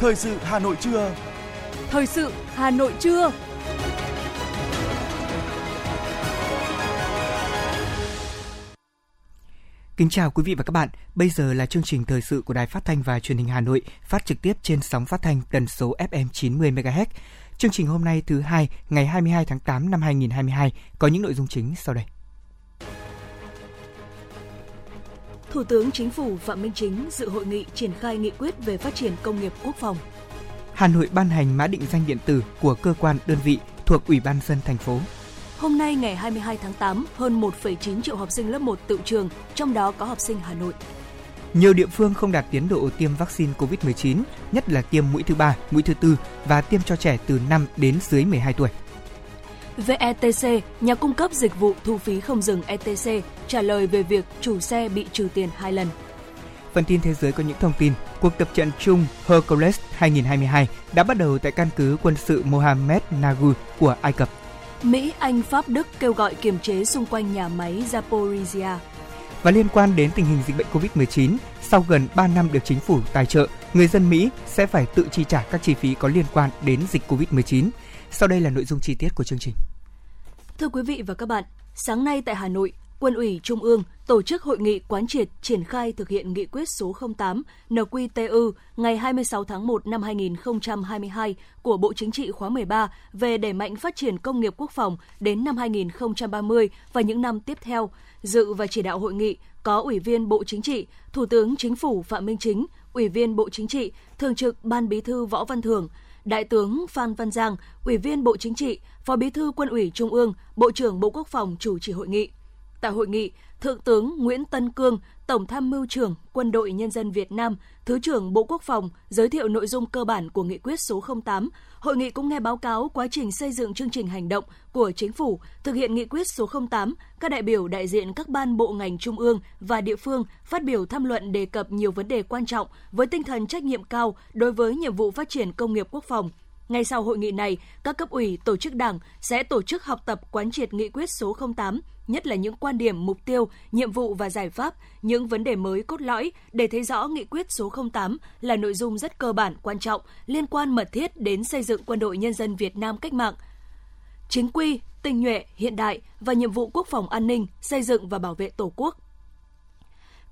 Thời sự Hà Nội trưa. Thời sự Hà Nội trưa. Kính chào quý vị và các bạn. Bây giờ là chương trình thời sự của Đài Phát thanh và Truyền hình Hà Nội, phát trực tiếp trên sóng phát thanh tần số FM 90 MHz. Chương trình hôm nay thứ hai, ngày 22 tháng 8 năm 2022 có những nội dung chính sau đây. Thủ tướng Chính phủ Phạm Minh Chính dự hội nghị triển khai nghị quyết về phát triển công nghiệp quốc phòng. Hà Nội ban hành mã định danh điện tử của cơ quan đơn vị thuộc Ủy ban dân thành phố. Hôm nay ngày 22 tháng 8, hơn 1,9 triệu học sinh lớp 1 tự trường, trong đó có học sinh Hà Nội. Nhiều địa phương không đạt tiến độ tiêm vaccine COVID-19, nhất là tiêm mũi thứ ba, mũi thứ tư và tiêm cho trẻ từ 5 đến dưới 12 tuổi. VETC, nhà cung cấp dịch vụ thu phí không dừng ETC, trả lời về việc chủ xe bị trừ tiền hai lần. Phần tin thế giới có những thông tin, cuộc tập trận chung Hercules 2022 đã bắt đầu tại căn cứ quân sự Mohammed Nagu của Ai Cập. Mỹ, Anh, Pháp, Đức kêu gọi kiềm chế xung quanh nhà máy Zaporizhia. Và liên quan đến tình hình dịch bệnh COVID-19, sau gần 3 năm được chính phủ tài trợ, người dân Mỹ sẽ phải tự chi trả các chi phí có liên quan đến dịch COVID-19. Sau đây là nội dung chi tiết của chương trình. Thưa quý vị và các bạn, sáng nay tại Hà Nội, Quân ủy Trung ương tổ chức hội nghị quán triệt triển khai thực hiện nghị quyết số 08 NQTU ngày 26 tháng 1 năm 2022 của Bộ Chính trị khóa 13 về đẩy mạnh phát triển công nghiệp quốc phòng đến năm 2030 và những năm tiếp theo. Dự và chỉ đạo hội nghị có Ủy viên Bộ Chính trị, Thủ tướng Chính phủ Phạm Minh Chính, Ủy viên Bộ Chính trị, Thường trực Ban Bí thư Võ Văn Thưởng, Đại tướng Phan Văn Giang, Ủy viên Bộ Chính trị, Phó Bí thư Quân ủy Trung ương, Bộ trưởng Bộ Quốc phòng chủ trì hội nghị. Tại hội nghị, Thượng tướng Nguyễn Tân Cương, Tổng tham mưu trưởng Quân đội Nhân dân Việt Nam, Thứ trưởng Bộ Quốc phòng giới thiệu nội dung cơ bản của nghị quyết số 08. Hội nghị cũng nghe báo cáo quá trình xây dựng chương trình hành động của chính phủ thực hiện nghị quyết số 08. Các đại biểu đại diện các ban bộ ngành trung ương và địa phương phát biểu tham luận đề cập nhiều vấn đề quan trọng với tinh thần trách nhiệm cao đối với nhiệm vụ phát triển công nghiệp quốc phòng, ngay sau hội nghị này, các cấp ủy, tổ chức đảng sẽ tổ chức học tập quán triệt nghị quyết số 08, nhất là những quan điểm, mục tiêu, nhiệm vụ và giải pháp, những vấn đề mới cốt lõi để thấy rõ nghị quyết số 08 là nội dung rất cơ bản, quan trọng, liên quan mật thiết đến xây dựng quân đội nhân dân Việt Nam cách mạng. Chính quy, tinh nhuệ, hiện đại và nhiệm vụ quốc phòng an ninh, xây dựng và bảo vệ Tổ quốc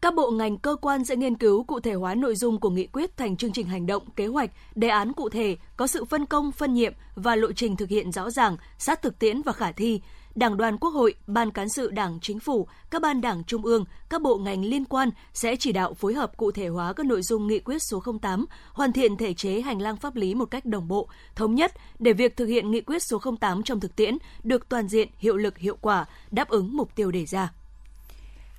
các bộ ngành cơ quan sẽ nghiên cứu cụ thể hóa nội dung của nghị quyết thành chương trình hành động, kế hoạch, đề án cụ thể, có sự phân công, phân nhiệm và lộ trình thực hiện rõ ràng, sát thực tiễn và khả thi. Đảng đoàn Quốc hội, Ban cán sự Đảng Chính phủ, các ban đảng trung ương, các bộ ngành liên quan sẽ chỉ đạo phối hợp cụ thể hóa các nội dung nghị quyết số 08, hoàn thiện thể chế hành lang pháp lý một cách đồng bộ, thống nhất để việc thực hiện nghị quyết số 08 trong thực tiễn được toàn diện, hiệu lực, hiệu quả, đáp ứng mục tiêu đề ra.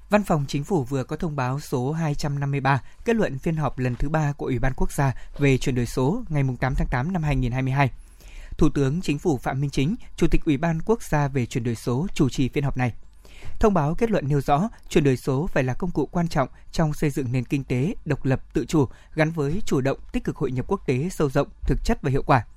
Văn phòng Chính phủ vừa có thông báo số 253 kết luận phiên họp lần thứ ba của Ủy ban Quốc gia về chuyển đổi số ngày 8 tháng 8 năm 2022. Thủ tướng Chính phủ Phạm Minh Chính, Chủ tịch Ủy ban Quốc gia về chuyển đổi số chủ trì phiên họp này. Thông báo kết luận nêu rõ, chuyển đổi số phải là công cụ quan trọng trong xây dựng nền kinh tế độc lập tự chủ gắn với chủ động tích cực hội nhập quốc tế sâu rộng, thực chất và hiệu quả –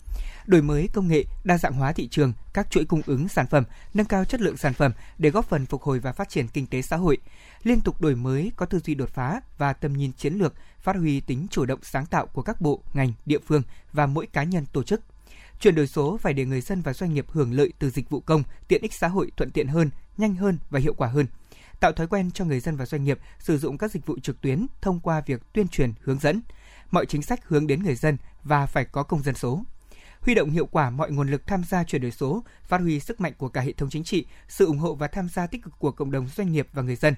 đổi mới công nghệ, đa dạng hóa thị trường, các chuỗi cung ứng sản phẩm, nâng cao chất lượng sản phẩm để góp phần phục hồi và phát triển kinh tế xã hội, liên tục đổi mới có tư duy đột phá và tầm nhìn chiến lược, phát huy tính chủ động sáng tạo của các bộ, ngành, địa phương và mỗi cá nhân tổ chức. Chuyển đổi số phải để người dân và doanh nghiệp hưởng lợi từ dịch vụ công, tiện ích xã hội thuận tiện hơn, nhanh hơn và hiệu quả hơn tạo thói quen cho người dân và doanh nghiệp sử dụng các dịch vụ trực tuyến thông qua việc tuyên truyền hướng dẫn mọi chính sách hướng đến người dân và phải có công dân số huy động hiệu quả mọi nguồn lực tham gia chuyển đổi số, phát huy sức mạnh của cả hệ thống chính trị, sự ủng hộ và tham gia tích cực của cộng đồng doanh nghiệp và người dân.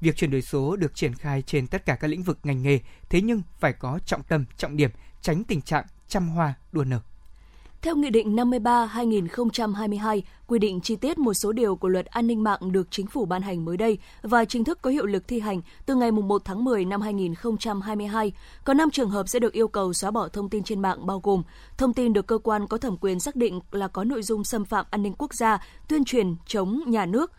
Việc chuyển đổi số được triển khai trên tất cả các lĩnh vực ngành nghề, thế nhưng phải có trọng tâm, trọng điểm, tránh tình trạng chăm hoa đua nở. Theo Nghị định 53-2022, quy định chi tiết một số điều của luật an ninh mạng được chính phủ ban hành mới đây và chính thức có hiệu lực thi hành từ ngày 1 tháng 10 năm 2022, có 5 trường hợp sẽ được yêu cầu xóa bỏ thông tin trên mạng bao gồm thông tin được cơ quan có thẩm quyền xác định là có nội dung xâm phạm an ninh quốc gia, tuyên truyền chống nhà nước,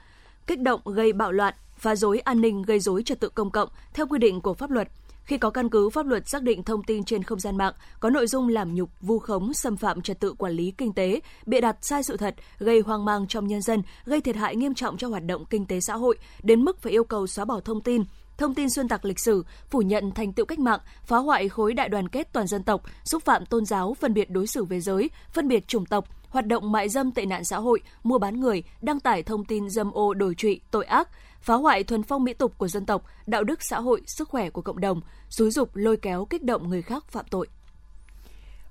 kích động gây bạo loạn, phá rối an ninh gây rối trật tự công cộng theo quy định của pháp luật – khi có căn cứ pháp luật xác định thông tin trên không gian mạng có nội dung làm nhục, vu khống, xâm phạm trật tự quản lý kinh tế, bịa đặt sai sự thật, gây hoang mang trong nhân dân, gây thiệt hại nghiêm trọng cho hoạt động kinh tế xã hội, đến mức phải yêu cầu xóa bỏ thông tin, thông tin xuyên tạc lịch sử, phủ nhận thành tựu cách mạng, phá hoại khối đại đoàn kết toàn dân tộc, xúc phạm tôn giáo, phân biệt đối xử về giới, phân biệt chủng tộc, hoạt động mại dâm tệ nạn xã hội, mua bán người, đăng tải thông tin dâm ô đổi trụy, tội ác, phá hoại thuần phong mỹ tục của dân tộc, đạo đức xã hội, sức khỏe của cộng đồng, xúi dục lôi kéo kích động người khác phạm tội.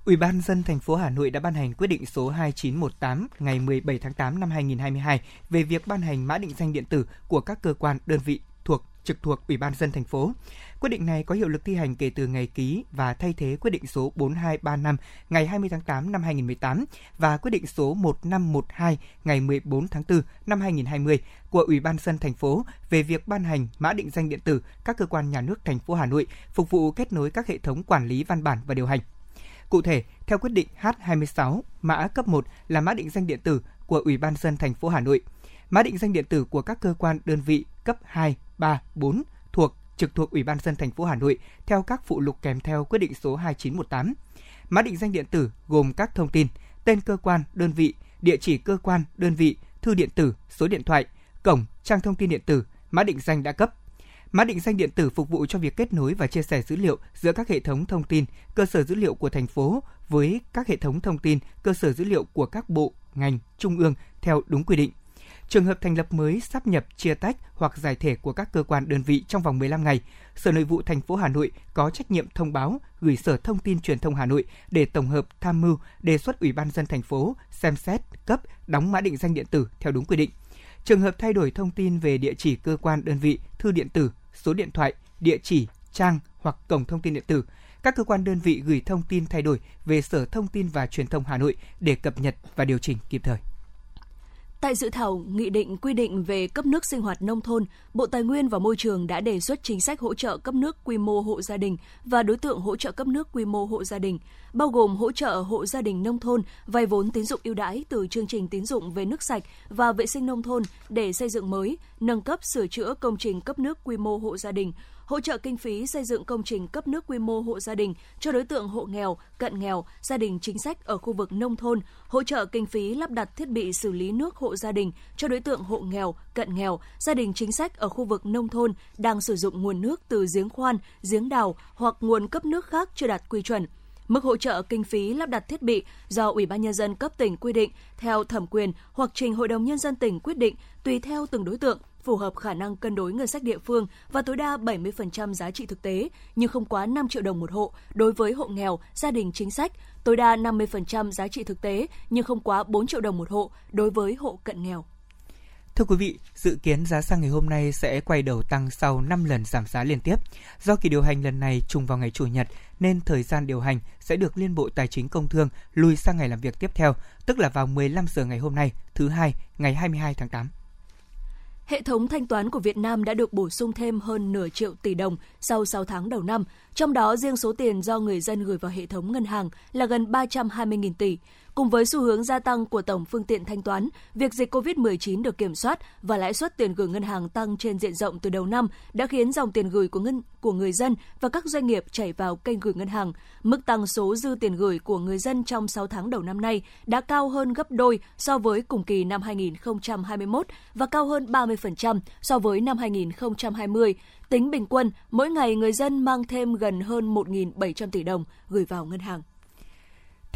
Ủy ban dân thành phố Hà Nội đã ban hành quyết định số 2918 ngày 17 tháng 8 năm 2022 về việc ban hành mã định danh điện tử của các cơ quan, đơn vị thuộc trực thuộc Ủy ban dân thành phố. Quyết định này có hiệu lực thi hành kể từ ngày ký và thay thế quyết định số 4235 ngày 20 tháng 8 năm 2018 và quyết định số 1512 ngày 14 tháng 4 năm 2020 của Ủy ban dân thành phố về việc ban hành mã định danh điện tử các cơ quan nhà nước thành phố Hà Nội phục vụ kết nối các hệ thống quản lý văn bản và điều hành. Cụ thể, theo quyết định H26, mã cấp 1 là mã định danh điện tử của Ủy ban dân thành phố Hà Nội. Mã định danh điện tử của các cơ quan đơn vị cấp 2, 3, 4 trực thuộc Ủy ban dân thành phố Hà Nội theo các phụ lục kèm theo quyết định số 2918. Mã định danh điện tử gồm các thông tin tên cơ quan, đơn vị, địa chỉ cơ quan, đơn vị, thư điện tử, số điện thoại, cổng, trang thông tin điện tử, mã định danh đã cấp. Mã định danh điện tử phục vụ cho việc kết nối và chia sẻ dữ liệu giữa các hệ thống thông tin, cơ sở dữ liệu của thành phố với các hệ thống thông tin, cơ sở dữ liệu của các bộ, ngành, trung ương theo đúng quy định. Trường hợp thành lập mới, sắp nhập, chia tách hoặc giải thể của các cơ quan đơn vị trong vòng 15 ngày, Sở Nội vụ thành phố Hà Nội có trách nhiệm thông báo gửi Sở Thông tin Truyền thông Hà Nội để tổng hợp tham mưu đề xuất Ủy ban dân thành phố xem xét cấp đóng mã định danh điện tử theo đúng quy định. Trường hợp thay đổi thông tin về địa chỉ cơ quan đơn vị, thư điện tử, số điện thoại, địa chỉ, trang hoặc cổng thông tin điện tử, các cơ quan đơn vị gửi thông tin thay đổi về Sở Thông tin và Truyền thông Hà Nội để cập nhật và điều chỉnh kịp thời. Tại dự thảo nghị định quy định về cấp nước sinh hoạt nông thôn, Bộ Tài nguyên và Môi trường đã đề xuất chính sách hỗ trợ cấp nước quy mô hộ gia đình và đối tượng hỗ trợ cấp nước quy mô hộ gia đình, bao gồm hỗ trợ hộ gia đình nông thôn vay vốn tín dụng ưu đãi từ chương trình tín dụng về nước sạch và vệ sinh nông thôn để xây dựng mới, nâng cấp sửa chữa công trình cấp nước quy mô hộ gia đình, hỗ trợ kinh phí xây dựng công trình cấp nước quy mô hộ gia đình cho đối tượng hộ nghèo, cận nghèo, gia đình chính sách ở khu vực nông thôn, hỗ trợ kinh phí lắp đặt thiết bị xử lý nước hộ gia đình cho đối tượng hộ nghèo, cận nghèo, gia đình chính sách ở khu vực nông thôn đang sử dụng nguồn nước từ giếng khoan, giếng đào hoặc nguồn cấp nước khác chưa đạt quy chuẩn. Mức hỗ trợ kinh phí lắp đặt thiết bị do Ủy ban nhân dân cấp tỉnh quy định theo thẩm quyền hoặc trình Hội đồng nhân dân tỉnh quyết định tùy theo từng đối tượng phù hợp khả năng cân đối ngân sách địa phương và tối đa 70% giá trị thực tế, nhưng không quá 5 triệu đồng một hộ đối với hộ nghèo, gia đình chính sách, tối đa 50% giá trị thực tế, nhưng không quá 4 triệu đồng một hộ đối với hộ cận nghèo. Thưa quý vị, dự kiến giá xăng ngày hôm nay sẽ quay đầu tăng sau 5 lần giảm giá liên tiếp. Do kỳ điều hành lần này trùng vào ngày Chủ nhật, nên thời gian điều hành sẽ được Liên Bộ Tài chính Công Thương lùi sang ngày làm việc tiếp theo, tức là vào 15 giờ ngày hôm nay, thứ hai, ngày 22 tháng 8. Hệ thống thanh toán của Việt Nam đã được bổ sung thêm hơn nửa triệu tỷ đồng sau 6 tháng đầu năm, trong đó riêng số tiền do người dân gửi vào hệ thống ngân hàng là gần 320.000 tỷ. Cùng với xu hướng gia tăng của tổng phương tiện thanh toán, việc dịch COVID-19 được kiểm soát và lãi suất tiền gửi ngân hàng tăng trên diện rộng từ đầu năm đã khiến dòng tiền gửi của ngân của người dân và các doanh nghiệp chảy vào kênh gửi ngân hàng. Mức tăng số dư tiền gửi của người dân trong 6 tháng đầu năm nay đã cao hơn gấp đôi so với cùng kỳ năm 2021 và cao hơn 30% so với năm 2020. Tính bình quân, mỗi ngày người dân mang thêm gần hơn 1.700 tỷ đồng gửi vào ngân hàng.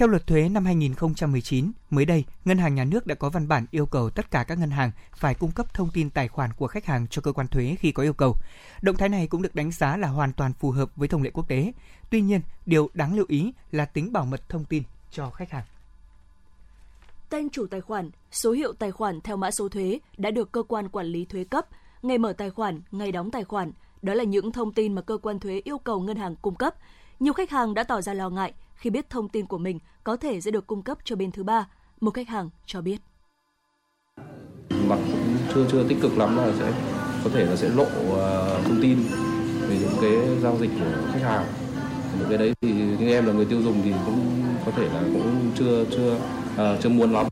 Theo luật thuế năm 2019, mới đây, Ngân hàng Nhà nước đã có văn bản yêu cầu tất cả các ngân hàng phải cung cấp thông tin tài khoản của khách hàng cho cơ quan thuế khi có yêu cầu. Động thái này cũng được đánh giá là hoàn toàn phù hợp với thông lệ quốc tế. Tuy nhiên, điều đáng lưu ý là tính bảo mật thông tin cho khách hàng. Tên chủ tài khoản, số hiệu tài khoản theo mã số thuế đã được cơ quan quản lý thuế cấp, ngày mở tài khoản, ngày đóng tài khoản. Đó là những thông tin mà cơ quan thuế yêu cầu ngân hàng cung cấp. Nhiều khách hàng đã tỏ ra lo ngại khi biết thông tin của mình có thể sẽ được cung cấp cho bên thứ ba. Một khách hàng cho biết. Mặt cũng chưa chưa tích cực lắm là sẽ có thể là sẽ lộ uh, thông tin về những cái giao dịch của khách hàng. Những cái đấy thì như em là người tiêu dùng thì cũng có thể là cũng chưa chưa uh, chưa muốn lắm.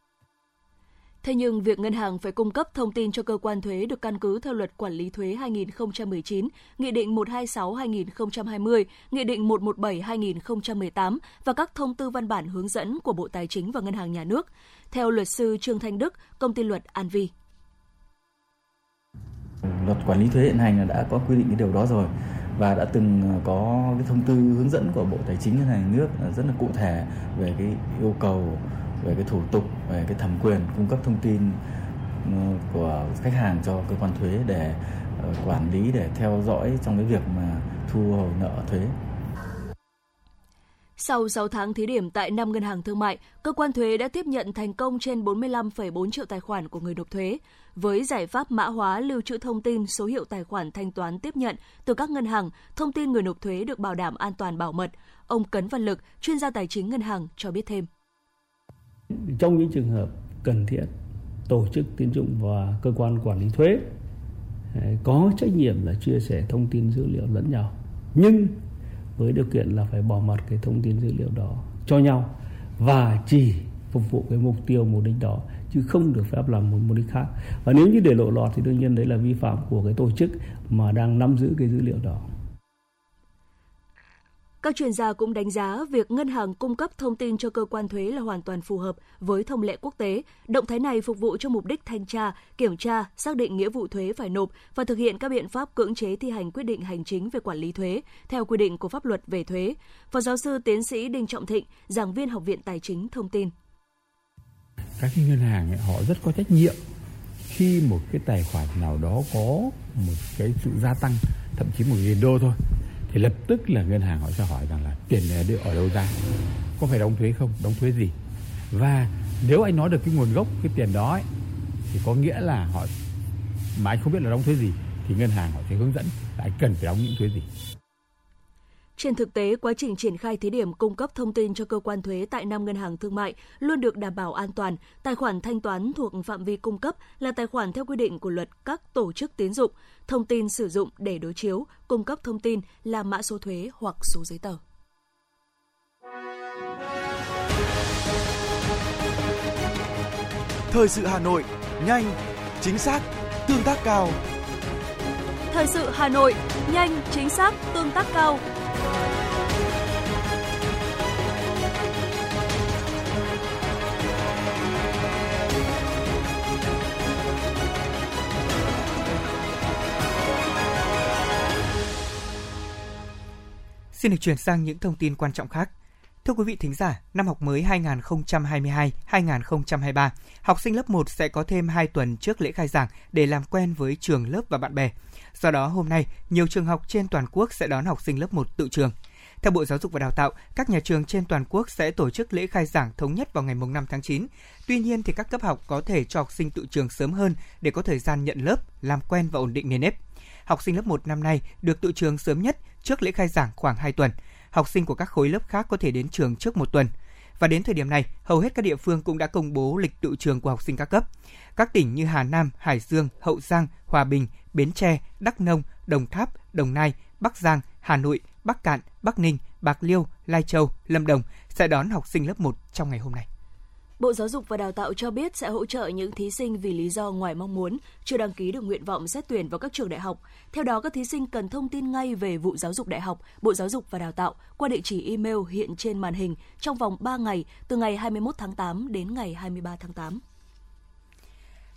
Thế nhưng việc ngân hàng phải cung cấp thông tin cho cơ quan thuế được căn cứ theo luật quản lý thuế 2019, Nghị định 126/2020, Nghị định 117/2018 và các thông tư văn bản hướng dẫn của Bộ Tài chính và Ngân hàng Nhà nước. Theo luật sư Trương Thanh Đức, công ty luật An Vi. Luật quản lý thuế hiện hành là đã có quy định cái điều đó rồi và đã từng có cái thông tư hướng dẫn của Bộ Tài chính ngân hàng nhà nước rất là cụ thể về cái yêu cầu về cái thủ tục về cái thẩm quyền cung cấp thông tin ừ, của khách hàng cho cơ quan thuế để ờ, quản lý để theo dõi trong cái việc mà thu hồi nợ thuế. Sau 6 tháng thí điểm tại 5 ngân hàng thương mại, cơ quan thuế đã tiếp nhận thành công trên 45,4 triệu tài khoản của người nộp thuế. Với giải pháp mã hóa lưu trữ thông tin số hiệu tài khoản thanh toán tiếp nhận từ các ngân hàng, thông tin người nộp thuế được bảo đảm an toàn bảo mật. Ông Cấn Văn Lực, chuyên gia tài chính ngân hàng cho biết thêm. Trong những trường hợp cần thiết, tổ chức tín dụng và cơ quan quản lý thuế ờ, có trách nhiệm là chia sẻ thông tin dữ liệu lẫn nhau. Nhưng với điều kiện là phải bỏ mặt cái thông tin dữ liệu đó cho nhau và chỉ phục vụ cái mục tiêu mục đích đó chứ không được phép làm một mục đích khác và nếu như để lộ lọt thì đương nhiên đấy là vi phạm của cái tổ chức mà đang nắm giữ cái dữ liệu đó các chuyên gia cũng đánh giá việc ngân hàng cung cấp thông tin cho cơ quan thuế là hoàn toàn phù hợp với thông lệ quốc tế. Động thái này phục vụ cho mục đích thanh tra, kiểm tra, xác định nghĩa vụ thuế phải nộp và thực hiện các biện pháp cưỡng chế thi hành quyết định hành chính về quản lý thuế theo quy định của pháp luật về thuế. Phó giáo sư tiến sĩ Đinh Trọng Thịnh, giảng viên Học viện Tài chính thông tin. Các ngân hàng họ rất có trách nhiệm khi một cái tài khoản nào đó có một cái sự gia tăng thậm chí một nghìn đô thôi thì lập tức là ngân hàng họ sẽ hỏi rằng là tiền này đưa ở đâu ra? Có phải đóng thuế không? Đóng thuế gì? Và nếu anh nói được cái nguồn gốc cái tiền đó ấy, thì có nghĩa là họ mà anh không biết là đóng thuế gì thì ngân hàng họ sẽ hướng dẫn là anh cần phải đóng những thuế gì trên thực tế, quá trình triển khai thí điểm cung cấp thông tin cho cơ quan thuế tại năm ngân hàng thương mại luôn được đảm bảo an toàn. Tài khoản thanh toán thuộc phạm vi cung cấp là tài khoản theo quy định của luật các tổ chức tín dụng. Thông tin sử dụng để đối chiếu, cung cấp thông tin là mã số thuế hoặc số giấy tờ. Thời sự Hà Nội, nhanh, chính xác, tương tác cao. Thời sự Hà Nội, nhanh, chính xác, tương tác cao. Xin được chuyển sang những thông tin quan trọng khác. Thưa quý vị thính giả, năm học mới 2022-2023, học sinh lớp 1 sẽ có thêm 2 tuần trước lễ khai giảng để làm quen với trường lớp và bạn bè. Do đó, hôm nay, nhiều trường học trên toàn quốc sẽ đón học sinh lớp 1 tự trường. Theo Bộ Giáo dục và Đào tạo, các nhà trường trên toàn quốc sẽ tổ chức lễ khai giảng thống nhất vào ngày 5 tháng 9. Tuy nhiên thì các cấp học có thể cho học sinh tự trường sớm hơn để có thời gian nhận lớp, làm quen và ổn định nền nếp. Học sinh lớp 1 năm nay được tự trường sớm nhất trước lễ khai giảng khoảng 2 tuần. Học sinh của các khối lớp khác có thể đến trường trước một tuần. Và đến thời điểm này, hầu hết các địa phương cũng đã công bố lịch tự trường của học sinh các cấp. Các tỉnh như Hà Nam, Hải Dương, Hậu Giang, Hòa Bình, Bến Tre, Đắk Nông, Đồng Tháp, Đồng Nai, Bắc Giang, Hà Nội, Bắc Cạn, Bắc Ninh, Bạc Liêu, Lai Châu, Lâm Đồng sẽ đón học sinh lớp 1 trong ngày hôm nay. Bộ Giáo dục và Đào tạo cho biết sẽ hỗ trợ những thí sinh vì lý do ngoài mong muốn, chưa đăng ký được nguyện vọng xét tuyển vào các trường đại học. Theo đó, các thí sinh cần thông tin ngay về vụ giáo dục đại học, Bộ Giáo dục và Đào tạo qua địa chỉ email hiện trên màn hình trong vòng 3 ngày từ ngày 21 tháng 8 đến ngày 23 tháng 8.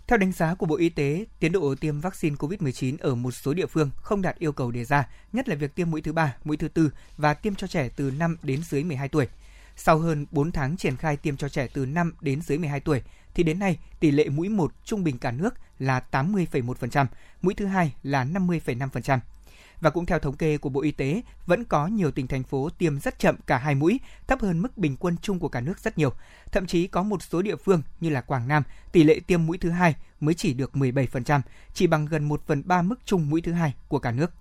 Theo đánh giá của Bộ Y tế, tiến độ tiêm vaccine COVID-19 ở một số địa phương không đạt yêu cầu đề ra, nhất là việc tiêm mũi thứ ba, mũi thứ tư và tiêm cho trẻ từ 5 đến dưới 12 tuổi. Sau hơn 4 tháng triển khai tiêm cho trẻ từ 5 đến dưới 12 tuổi, thì đến nay tỷ lệ mũi 1 trung bình cả nước là 80,1%, mũi thứ hai là 50,5%. Và cũng theo thống kê của Bộ Y tế, vẫn có nhiều tỉnh thành phố tiêm rất chậm cả hai mũi, thấp hơn mức bình quân chung của cả nước rất nhiều. Thậm chí có một số địa phương như là Quảng Nam, tỷ lệ tiêm mũi thứ hai mới chỉ được 17%, chỉ bằng gần 1 phần 3 mức chung mũi thứ hai của cả nước.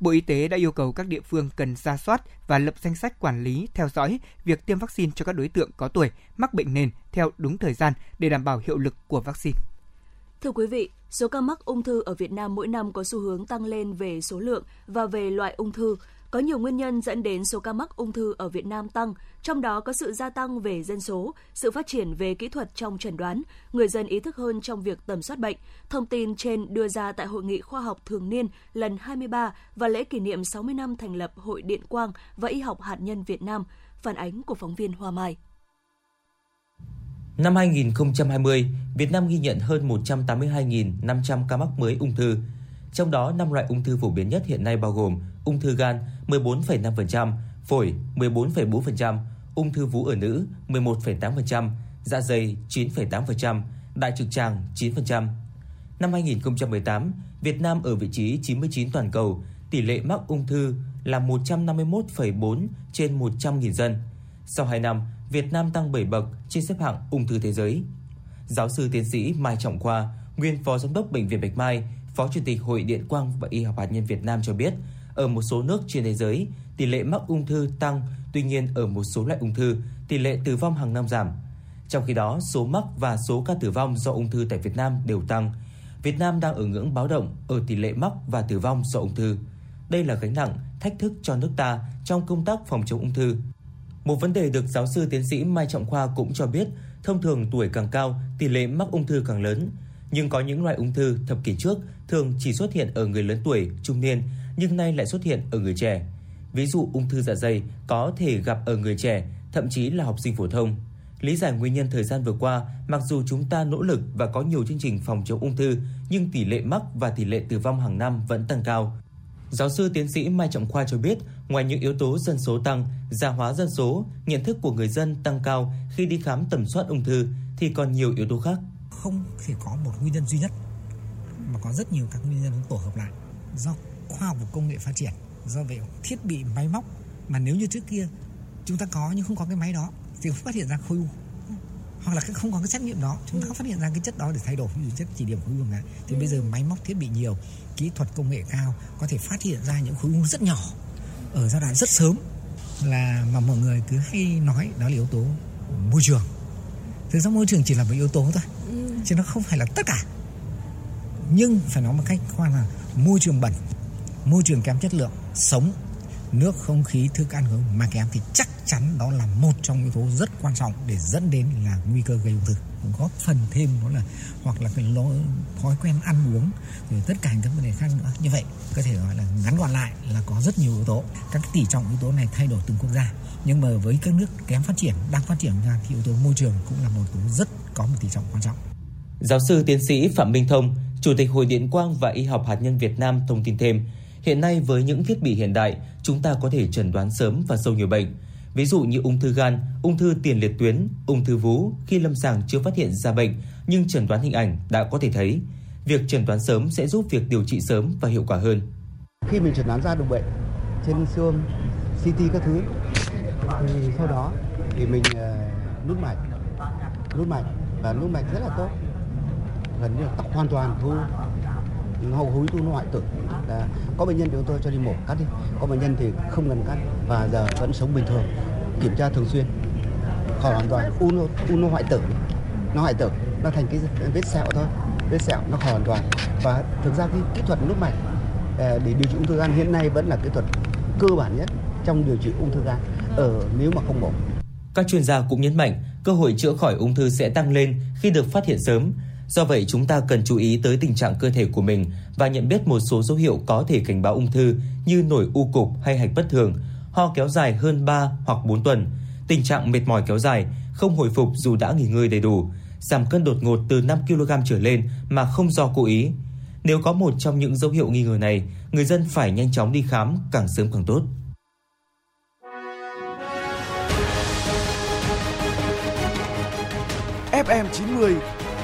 Bộ Y tế đã yêu cầu các địa phương cần ra soát và lập danh sách quản lý, theo dõi việc tiêm vaccine cho các đối tượng có tuổi mắc bệnh nền theo đúng thời gian để đảm bảo hiệu lực của vaccine. Thưa quý vị, số ca mắc ung thư ở Việt Nam mỗi năm có xu hướng tăng lên về số lượng và về loại ung thư. Có nhiều nguyên nhân dẫn đến số ca mắc ung thư ở Việt Nam tăng, trong đó có sự gia tăng về dân số, sự phát triển về kỹ thuật trong chẩn đoán, người dân ý thức hơn trong việc tầm soát bệnh. Thông tin trên đưa ra tại Hội nghị khoa học thường niên lần 23 và lễ kỷ niệm 60 năm thành lập Hội Điện quang và Y học hạt nhân Việt Nam, phản ánh của phóng viên Hoa Mai. Năm 2020, Việt Nam ghi nhận hơn 182.500 ca mắc mới ung thư. Trong đó, 5 loại ung thư phổ biến nhất hiện nay bao gồm ung thư gan 14,5%, phổi 14,4%, ung thư vú ở nữ 11,8%, dạ dày 9,8%, đại trực tràng 9%. Năm 2018, Việt Nam ở vị trí 99 toàn cầu, tỷ lệ mắc ung thư là 151,4 trên 100.000 dân. Sau 2 năm, Việt Nam tăng 7 bậc trên xếp hạng ung thư thế giới. Giáo sư tiến sĩ Mai Trọng Khoa, nguyên phó giám đốc bệnh viện Bạch Mai, phó chủ tịch Hội Điện quang và Y học hạt nhân Việt Nam cho biết, ở một số nước trên thế giới, tỷ lệ mắc ung thư tăng, tuy nhiên ở một số loại ung thư, tỷ lệ tử vong hàng năm giảm. Trong khi đó, số mắc và số ca tử vong do ung thư tại Việt Nam đều tăng. Việt Nam đang ở ngưỡng báo động ở tỷ lệ mắc và tử vong do ung thư. Đây là gánh nặng, thách thức cho nước ta trong công tác phòng chống ung thư. Một vấn đề được giáo sư tiến sĩ Mai Trọng Khoa cũng cho biết, thông thường tuổi càng cao, tỷ lệ mắc ung thư càng lớn. Nhưng có những loại ung thư thập kỷ trước thường chỉ xuất hiện ở người lớn tuổi, trung niên, nhưng nay lại xuất hiện ở người trẻ. Ví dụ ung thư dạ dày có thể gặp ở người trẻ, thậm chí là học sinh phổ thông. Lý giải nguyên nhân thời gian vừa qua, mặc dù chúng ta nỗ lực và có nhiều chương trình phòng chống ung thư, nhưng tỷ lệ mắc và tỷ lệ tử vong hàng năm vẫn tăng cao. Giáo sư tiến sĩ Mai Trọng Khoa cho biết, ngoài những yếu tố dân số tăng, già hóa dân số, nhận thức của người dân tăng cao khi đi khám tầm soát ung thư thì còn nhiều yếu tố khác. Không thể có một nguyên nhân duy nhất mà có rất nhiều các nguyên nhân tổ hợp lại do khoa học và công nghệ phát triển, do vậy thiết bị máy móc. Mà nếu như trước kia chúng ta có nhưng không có cái máy đó thì không phát hiện ra khối u. Hoặc là không có cái xét nghiệm đó chúng ta không phát hiện ra cái chất đó để thay đổi ví dụ chất chỉ điểm khối u này. Thì bây giờ máy móc thiết bị nhiều kỹ thuật công nghệ cao có thể phát hiện ra những khối u rất nhỏ ở giai đoạn rất sớm. Là mà mọi người cứ hay nói đó là yếu tố môi trường. Thực ra môi trường chỉ là một yếu tố thôi chứ nó không phải là tất cả. Nhưng phải nói một cách khoan là môi trường bẩn môi trường kém chất lượng sống nước không khí thức ăn mà kém thì chắc chắn đó là một trong yếu tố rất quan trọng để dẫn đến là nguy cơ gây ung thư. Góp phần thêm đó là hoặc là cái lỗi thói quen ăn uống rồi tất cả các vấn đề khác nữa. Như vậy có thể gọi là ngắn gọn lại là có rất nhiều yếu tố. Các tỷ trọng yếu tố này thay đổi từng quốc gia. Nhưng mà với các nước kém phát triển đang phát triển ra thì yếu tố môi trường cũng là một yếu tố rất có một tỷ trọng quan trọng. Giáo sư tiến sĩ Phạm Minh Thông, Chủ tịch Hội Điện quang và Y học hạt nhân Việt Nam thông tin thêm, hiện nay với những thiết bị hiện đại, chúng ta có thể chẩn đoán sớm và sâu nhiều bệnh. Ví dụ như ung thư gan, ung thư tiền liệt tuyến, ung thư vú khi lâm sàng chưa phát hiện ra bệnh nhưng chẩn đoán hình ảnh đã có thể thấy. Việc chẩn đoán sớm sẽ giúp việc điều trị sớm và hiệu quả hơn. Khi mình chẩn đoán ra được bệnh trên xương, CT các thứ thì sau đó thì mình uh, nút mạch, nút mạch và nút mạch rất là tốt gần như là tóc hoàn toàn thu hậu húi thu hoại tử. Là có bệnh nhân chúng tôi cho đi mổ cắt đi, có bệnh nhân thì không cần cắt và giờ vẫn sống bình thường, kiểm tra thường xuyên. Khỏi hoàn toàn, u nó u nó hoại tử. Nó hoại tử, nó thành cái vết sẹo thôi, vết sẹo nó khỏi hoàn toàn. Và thực ra cái kỹ thuật nút mạch à, để điều trị ung thư gan hiện nay vẫn là kỹ thuật cơ bản nhất trong điều trị ung thư gan ở nếu mà không mổ. Các chuyên gia cũng nhấn mạnh cơ hội chữa khỏi ung thư sẽ tăng lên khi được phát hiện sớm. Do vậy chúng ta cần chú ý tới tình trạng cơ thể của mình và nhận biết một số dấu hiệu có thể cảnh báo ung thư như nổi u cục hay hạch bất thường, ho kéo dài hơn 3 hoặc 4 tuần, tình trạng mệt mỏi kéo dài, không hồi phục dù đã nghỉ ngơi đầy đủ, giảm cân đột ngột từ 5 kg trở lên mà không do cố ý. Nếu có một trong những dấu hiệu nghi ngờ này, người dân phải nhanh chóng đi khám càng sớm càng tốt. FM 90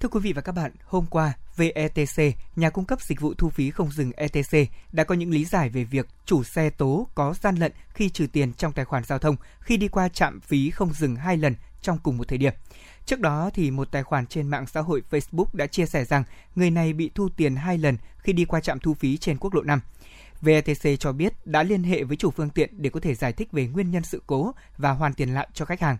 Thưa quý vị và các bạn, hôm qua, VETC, nhà cung cấp dịch vụ thu phí không dừng ETC, đã có những lý giải về việc chủ xe tố có gian lận khi trừ tiền trong tài khoản giao thông khi đi qua trạm phí không dừng hai lần trong cùng một thời điểm. Trước đó thì một tài khoản trên mạng xã hội Facebook đã chia sẻ rằng người này bị thu tiền hai lần khi đi qua trạm thu phí trên quốc lộ 5. VETC cho biết đã liên hệ với chủ phương tiện để có thể giải thích về nguyên nhân sự cố và hoàn tiền lại cho khách hàng.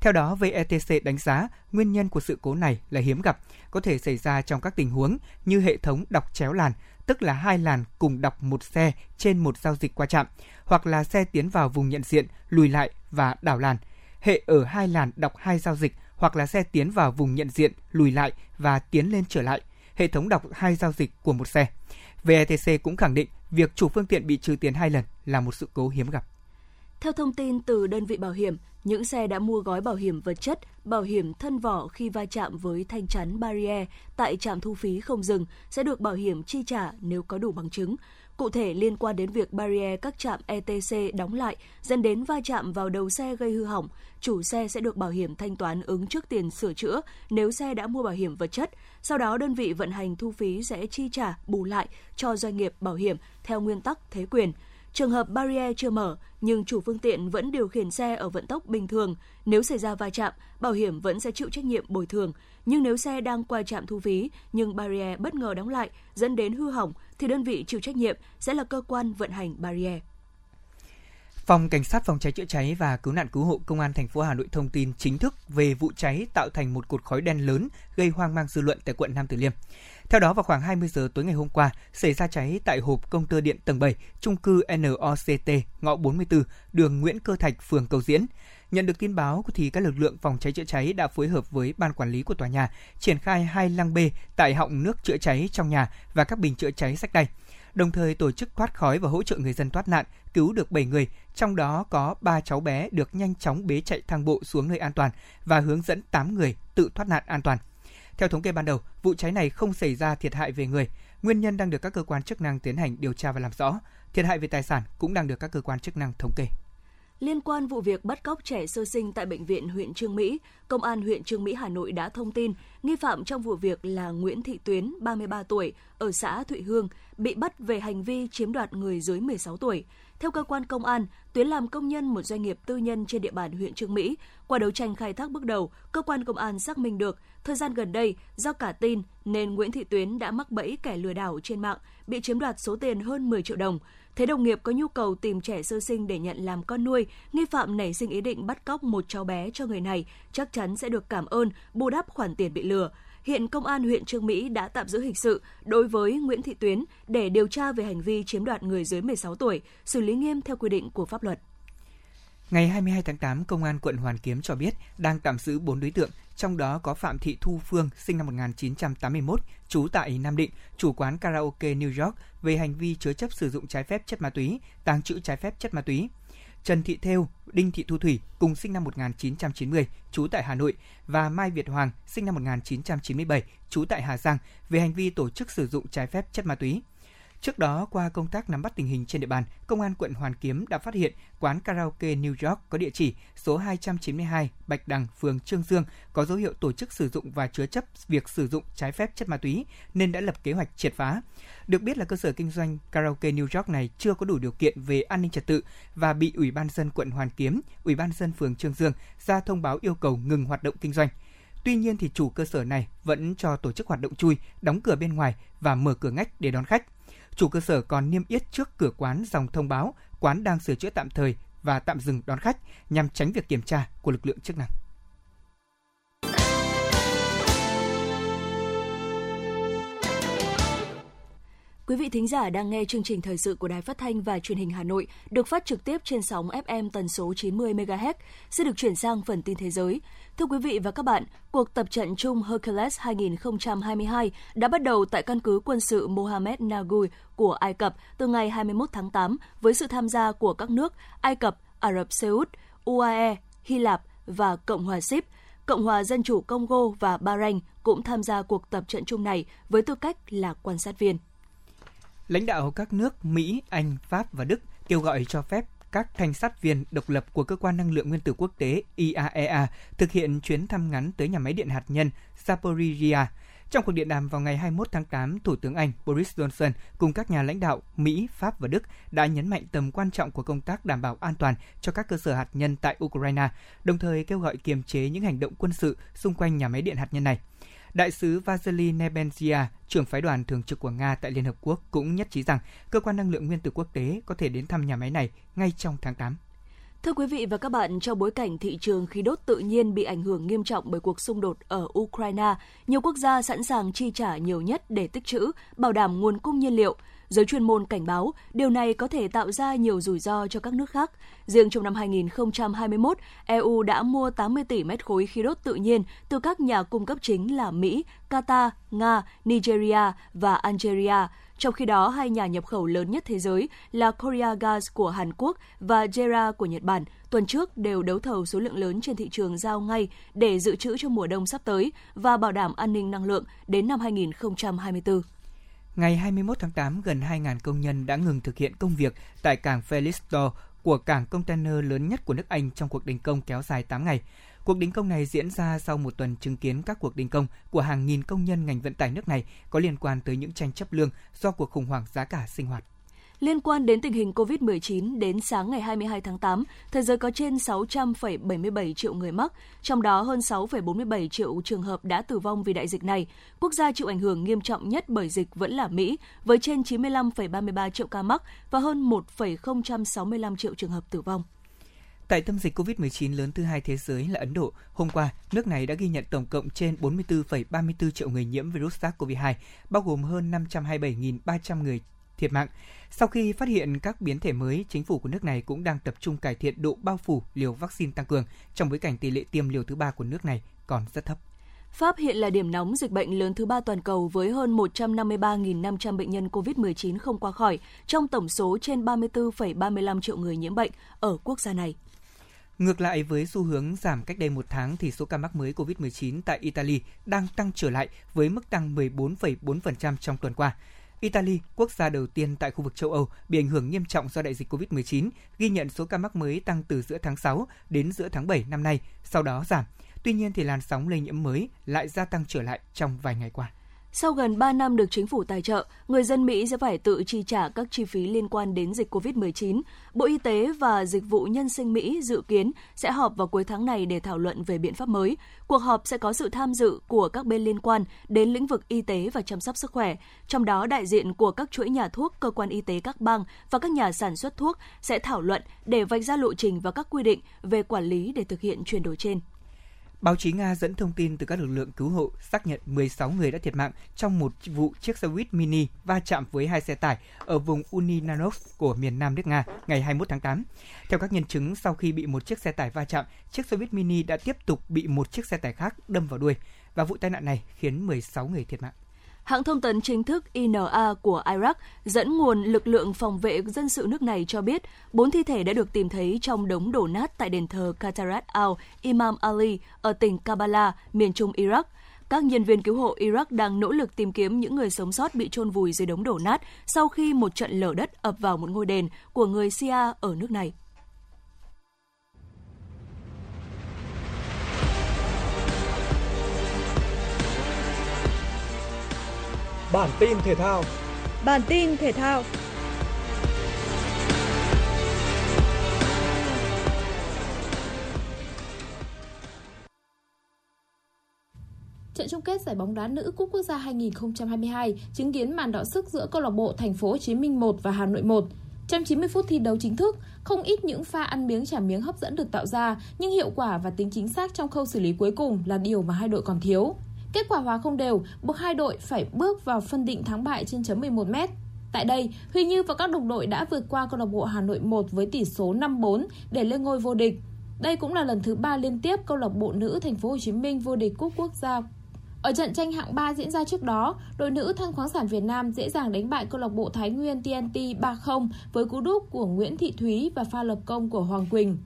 Theo đó, VETC đánh giá nguyên nhân của sự cố này là hiếm gặp, có thể xảy ra trong các tình huống như hệ thống đọc chéo làn, tức là hai làn cùng đọc một xe trên một giao dịch qua trạm, hoặc là xe tiến vào vùng nhận diện, lùi lại và đảo làn. hệ ở hai làn đọc hai giao dịch hoặc là xe tiến vào vùng nhận diện, lùi lại và tiến lên trở lại, hệ thống đọc hai giao dịch của một xe. VETC cũng khẳng định việc chủ phương tiện bị trừ tiền hai lần là một sự cố hiếm gặp. Theo thông tin từ đơn vị bảo hiểm, những xe đã mua gói bảo hiểm vật chất, bảo hiểm thân vỏ khi va chạm với thanh chắn barrier tại trạm thu phí không dừng sẽ được bảo hiểm chi trả nếu có đủ bằng chứng. Cụ thể liên quan đến việc barrier các trạm ETC đóng lại dẫn đến va chạm vào đầu xe gây hư hỏng, chủ xe sẽ được bảo hiểm thanh toán ứng trước tiền sửa chữa nếu xe đã mua bảo hiểm vật chất. Sau đó đơn vị vận hành thu phí sẽ chi trả bù lại cho doanh nghiệp bảo hiểm theo nguyên tắc thế quyền. Trường hợp barrier chưa mở nhưng chủ phương tiện vẫn điều khiển xe ở vận tốc bình thường, nếu xảy ra va chạm, bảo hiểm vẫn sẽ chịu trách nhiệm bồi thường. Nhưng nếu xe đang qua trạm thu phí nhưng barrier bất ngờ đóng lại dẫn đến hư hỏng thì đơn vị chịu trách nhiệm sẽ là cơ quan vận hành barrier. Phòng Cảnh sát phòng cháy chữa cháy và cứu nạn cứu hộ Công an thành phố Hà Nội thông tin chính thức về vụ cháy tạo thành một cột khói đen lớn gây hoang mang dư luận tại quận Nam Từ Liêm. Theo đó vào khoảng 20 giờ tối ngày hôm qua, xảy ra cháy tại hộp công tơ điện tầng 7, trung cư NOCT, ngõ 44, đường Nguyễn Cơ Thạch, phường Cầu Diễn. Nhận được tin báo thì các lực lượng phòng cháy chữa cháy đã phối hợp với ban quản lý của tòa nhà triển khai hai lăng bê tại họng nước chữa cháy trong nhà và các bình chữa cháy sách tay đồng thời tổ chức thoát khói và hỗ trợ người dân thoát nạn, cứu được 7 người, trong đó có 3 cháu bé được nhanh chóng bế chạy thang bộ xuống nơi an toàn và hướng dẫn 8 người tự thoát nạn an toàn. Theo thống kê ban đầu, vụ cháy này không xảy ra thiệt hại về người. Nguyên nhân đang được các cơ quan chức năng tiến hành điều tra và làm rõ. Thiệt hại về tài sản cũng đang được các cơ quan chức năng thống kê. Liên quan vụ việc bắt cóc trẻ sơ sinh tại bệnh viện huyện Trương Mỹ, Công an huyện Trương Mỹ Hà Nội đã thông tin nghi phạm trong vụ việc là Nguyễn Thị Tuyến, 33 tuổi, ở xã Thụy Hương, bị bắt về hành vi chiếm đoạt người dưới 16 tuổi. Theo cơ quan công an, Tuyến làm công nhân một doanh nghiệp tư nhân trên địa bàn huyện Trương Mỹ. Qua đấu tranh khai thác bước đầu, cơ quan công an xác minh được thời gian gần đây do cả tin nên Nguyễn Thị Tuyến đã mắc bẫy kẻ lừa đảo trên mạng, bị chiếm đoạt số tiền hơn 10 triệu đồng. Thế đồng nghiệp có nhu cầu tìm trẻ sơ sinh để nhận làm con nuôi, nghi phạm nảy sinh ý định bắt cóc một cháu bé cho người này, chắc chắn sẽ được cảm ơn bù đắp khoản tiền bị lừa. Hiện Công an huyện Trương Mỹ đã tạm giữ hình sự đối với Nguyễn Thị Tuyến để điều tra về hành vi chiếm đoạt người dưới 16 tuổi, xử lý nghiêm theo quy định của pháp luật. Ngày 22 tháng 8, Công an quận Hoàn Kiếm cho biết đang tạm giữ 4 đối tượng, trong đó có Phạm Thị Thu Phương, sinh năm 1981, trú tại Nam Định, chủ quán karaoke New York về hành vi chứa chấp sử dụng trái phép chất ma túy, tàng trữ trái phép chất ma túy. Trần Thị Thêu, Đinh Thị Thu Thủy cùng sinh năm 1990, trú tại Hà Nội và Mai Việt Hoàng, sinh năm 1997, trú tại Hà Giang về hành vi tổ chức sử dụng trái phép chất ma túy. Trước đó, qua công tác nắm bắt tình hình trên địa bàn, Công an quận Hoàn Kiếm đã phát hiện quán karaoke New York có địa chỉ số 292 Bạch Đằng, phường Trương Dương có dấu hiệu tổ chức sử dụng và chứa chấp việc sử dụng trái phép chất ma túy nên đã lập kế hoạch triệt phá. Được biết là cơ sở kinh doanh karaoke New York này chưa có đủ điều kiện về an ninh trật tự và bị Ủy ban dân quận Hoàn Kiếm, Ủy ban dân phường Trương Dương ra thông báo yêu cầu ngừng hoạt động kinh doanh. Tuy nhiên thì chủ cơ sở này vẫn cho tổ chức hoạt động chui, đóng cửa bên ngoài và mở cửa ngách để đón khách. Chủ cơ sở còn niêm yết trước cửa quán dòng thông báo quán đang sửa chữa tạm thời và tạm dừng đón khách nhằm tránh việc kiểm tra của lực lượng chức năng. Quý vị thính giả đang nghe chương trình thời sự của Đài Phát thanh và Truyền hình Hà Nội, được phát trực tiếp trên sóng FM tần số 90 MHz. Sẽ được chuyển sang phần tin thế giới. Thưa quý vị và các bạn, cuộc tập trận chung Hercules 2022 đã bắt đầu tại căn cứ quân sự Mohammed Nagui của Ai Cập từ ngày 21 tháng 8 với sự tham gia của các nước Ai Cập, Ả Rập Xê Út, UAE, Hy Lạp và Cộng hòa Sip. Cộng hòa Dân chủ Congo và Bahrain cũng tham gia cuộc tập trận chung này với tư cách là quan sát viên. Lãnh đạo các nước Mỹ, Anh, Pháp và Đức kêu gọi cho phép các thanh sát viên độc lập của cơ quan năng lượng nguyên tử quốc tế IAEA thực hiện chuyến thăm ngắn tới nhà máy điện hạt nhân Zaporizhia. Trong cuộc điện đàm vào ngày 21 tháng 8, Thủ tướng Anh Boris Johnson cùng các nhà lãnh đạo Mỹ, Pháp và Đức đã nhấn mạnh tầm quan trọng của công tác đảm bảo an toàn cho các cơ sở hạt nhân tại Ukraine, đồng thời kêu gọi kiềm chế những hành động quân sự xung quanh nhà máy điện hạt nhân này. Đại sứ Vasily Nebenzia, trưởng phái đoàn thường trực của Nga tại Liên Hợp Quốc cũng nhất trí rằng cơ quan năng lượng nguyên tử quốc tế có thể đến thăm nhà máy này ngay trong tháng 8. Thưa quý vị và các bạn, trong bối cảnh thị trường khí đốt tự nhiên bị ảnh hưởng nghiêm trọng bởi cuộc xung đột ở Ukraine, nhiều quốc gia sẵn sàng chi trả nhiều nhất để tích trữ, bảo đảm nguồn cung nhiên liệu. Giới chuyên môn cảnh báo điều này có thể tạo ra nhiều rủi ro cho các nước khác. Riêng trong năm 2021, EU đã mua 80 tỷ mét khối khí đốt tự nhiên từ các nhà cung cấp chính là Mỹ, Qatar, Nga, Nigeria và Algeria. Trong khi đó, hai nhà nhập khẩu lớn nhất thế giới là Korea Gas của Hàn Quốc và JERA của Nhật Bản tuần trước đều đấu thầu số lượng lớn trên thị trường giao ngay để dự trữ cho mùa đông sắp tới và bảo đảm an ninh năng lượng đến năm 2024. Ngày 21 tháng 8, gần 2.000 công nhân đã ngừng thực hiện công việc tại cảng Felixstowe của cảng container lớn nhất của nước Anh trong cuộc đình công kéo dài 8 ngày. Cuộc đình công này diễn ra sau một tuần chứng kiến các cuộc đình công của hàng nghìn công nhân ngành vận tải nước này có liên quan tới những tranh chấp lương do cuộc khủng hoảng giá cả sinh hoạt. Liên quan đến tình hình COVID-19, đến sáng ngày 22 tháng 8, thế giới có trên 600,77 triệu người mắc, trong đó hơn 6,47 triệu trường hợp đã tử vong vì đại dịch này. Quốc gia chịu ảnh hưởng nghiêm trọng nhất bởi dịch vẫn là Mỹ, với trên 95,33 triệu ca mắc và hơn 1,065 triệu trường hợp tử vong. Tại tâm dịch COVID-19 lớn thứ hai thế giới là Ấn Độ, hôm qua, nước này đã ghi nhận tổng cộng trên 44,34 triệu người nhiễm virus SARS-CoV-2, bao gồm hơn 527.300 người thiệt mạng. Sau khi phát hiện các biến thể mới, chính phủ của nước này cũng đang tập trung cải thiện độ bao phủ liều vaccine tăng cường trong bối cảnh tỷ lệ tiêm liều thứ ba của nước này còn rất thấp. Pháp hiện là điểm nóng dịch bệnh lớn thứ ba toàn cầu với hơn 153.500 bệnh nhân COVID-19 không qua khỏi, trong tổng số trên 34,35 triệu người nhiễm bệnh ở quốc gia này. Ngược lại với xu hướng giảm cách đây một tháng thì số ca mắc mới COVID-19 tại Italy đang tăng trở lại với mức tăng 14,4% trong tuần qua. Italy, quốc gia đầu tiên tại khu vực châu Âu bị ảnh hưởng nghiêm trọng do đại dịch COVID-19, ghi nhận số ca mắc mới tăng từ giữa tháng 6 đến giữa tháng 7 năm nay, sau đó giảm. Tuy nhiên thì làn sóng lây nhiễm mới lại gia tăng trở lại trong vài ngày qua. Sau gần 3 năm được chính phủ tài trợ, người dân Mỹ sẽ phải tự chi trả các chi phí liên quan đến dịch COVID-19. Bộ Y tế và Dịch vụ Nhân sinh Mỹ dự kiến sẽ họp vào cuối tháng này để thảo luận về biện pháp mới. Cuộc họp sẽ có sự tham dự của các bên liên quan đến lĩnh vực y tế và chăm sóc sức khỏe, trong đó đại diện của các chuỗi nhà thuốc, cơ quan y tế các bang và các nhà sản xuất thuốc sẽ thảo luận để vạch ra lộ trình và các quy định về quản lý để thực hiện chuyển đổi trên. Báo chí Nga dẫn thông tin từ các lực lượng cứu hộ xác nhận 16 người đã thiệt mạng trong một vụ chiếc xe buýt mini va chạm với hai xe tải ở vùng Uninanov của miền Nam nước Nga ngày 21 tháng 8. Theo các nhân chứng, sau khi bị một chiếc xe tải va chạm, chiếc xe buýt mini đã tiếp tục bị một chiếc xe tải khác đâm vào đuôi và vụ tai nạn này khiến 16 người thiệt mạng. Hãng thông tấn chính thức INA của Iraq dẫn nguồn lực lượng phòng vệ dân sự nước này cho biết bốn thi thể đã được tìm thấy trong đống đổ nát tại đền thờ Katarat al Imam Ali ở tỉnh Kabbalah, miền trung Iraq. Các nhân viên cứu hộ Iraq đang nỗ lực tìm kiếm những người sống sót bị chôn vùi dưới đống đổ nát sau khi một trận lở đất ập vào một ngôi đền của người Shia ở nước này. Bản tin thể thao. Bản tin thể thao. Trận chung kết giải bóng đá nữ Cúp Quốc gia 2022 chứng kiến màn đọ sức giữa câu lạc bộ Thành phố Hồ Chí Minh 1 và Hà Nội 1. Trong 90 phút thi đấu chính thức, không ít những pha ăn miếng trả miếng hấp dẫn được tạo ra, nhưng hiệu quả và tính chính xác trong khâu xử lý cuối cùng là điều mà hai đội còn thiếu. Kết quả hòa không đều, buộc hai đội phải bước vào phân định thắng bại trên chấm 11 m. Tại đây, Huy Như và các đồng đội đã vượt qua câu lạc bộ Hà Nội 1 với tỷ số 5-4 để lên ngôi vô địch. Đây cũng là lần thứ ba liên tiếp câu lạc bộ nữ Thành phố Hồ Chí Minh vô địch cúp quốc gia. Ở trận tranh hạng 3 diễn ra trước đó, đội nữ Than khoáng sản Việt Nam dễ dàng đánh bại câu lạc bộ Thái Nguyên TNT 3-0 với cú đúp của Nguyễn Thị Thúy và pha lập công của Hoàng Quỳnh.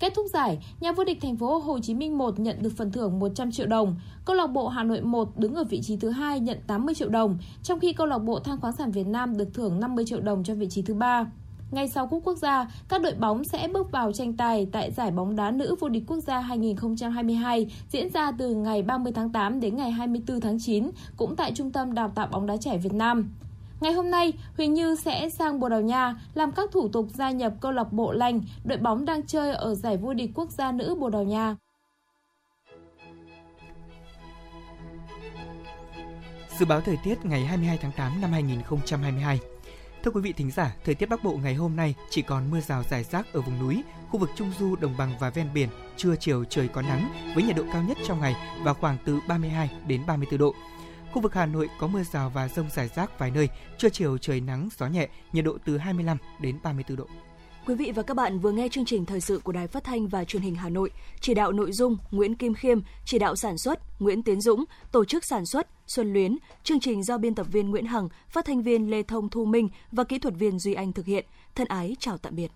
Kết thúc giải, nhà vô địch thành phố Hồ Chí Minh 1 nhận được phần thưởng 100 triệu đồng, câu lạc bộ Hà Nội 1 đứng ở vị trí thứ hai nhận 80 triệu đồng, trong khi câu lạc bộ Than khoáng sản Việt Nam được thưởng 50 triệu đồng cho vị trí thứ ba. Ngay sau cúp quốc gia, các đội bóng sẽ bước vào tranh tài tại giải bóng đá nữ vô địch quốc gia 2022 diễn ra từ ngày 30 tháng 8 đến ngày 24 tháng 9, cũng tại Trung tâm Đào tạo bóng đá trẻ Việt Nam. Ngày hôm nay, Huỳnh Như sẽ sang Bồ Đào Nha làm các thủ tục gia nhập câu lạc bộ Lành, đội bóng đang chơi ở giải vô địch quốc gia nữ Bồ Đào Nha. Dự báo thời tiết ngày 22 tháng 8 năm 2022. Thưa quý vị thính giả, thời tiết Bắc Bộ ngày hôm nay chỉ còn mưa rào rải rác ở vùng núi, khu vực trung du, đồng bằng và ven biển, trưa chiều trời có nắng với nhiệt độ cao nhất trong ngày vào khoảng từ 32 đến 34 độ. Khu vực Hà Nội có mưa rào và rông rải rác vài nơi, trưa chiều trời nắng, gió nhẹ, nhiệt độ từ 25 đến 34 độ. Quý vị và các bạn vừa nghe chương trình thời sự của Đài Phát thanh và Truyền hình Hà Nội, chỉ đạo nội dung Nguyễn Kim Khiêm, chỉ đạo sản xuất Nguyễn Tiến Dũng, tổ chức sản xuất Xuân Luyến, chương trình do biên tập viên Nguyễn Hằng, phát thanh viên Lê Thông Thu Minh và kỹ thuật viên Duy Anh thực hiện. Thân ái chào tạm biệt.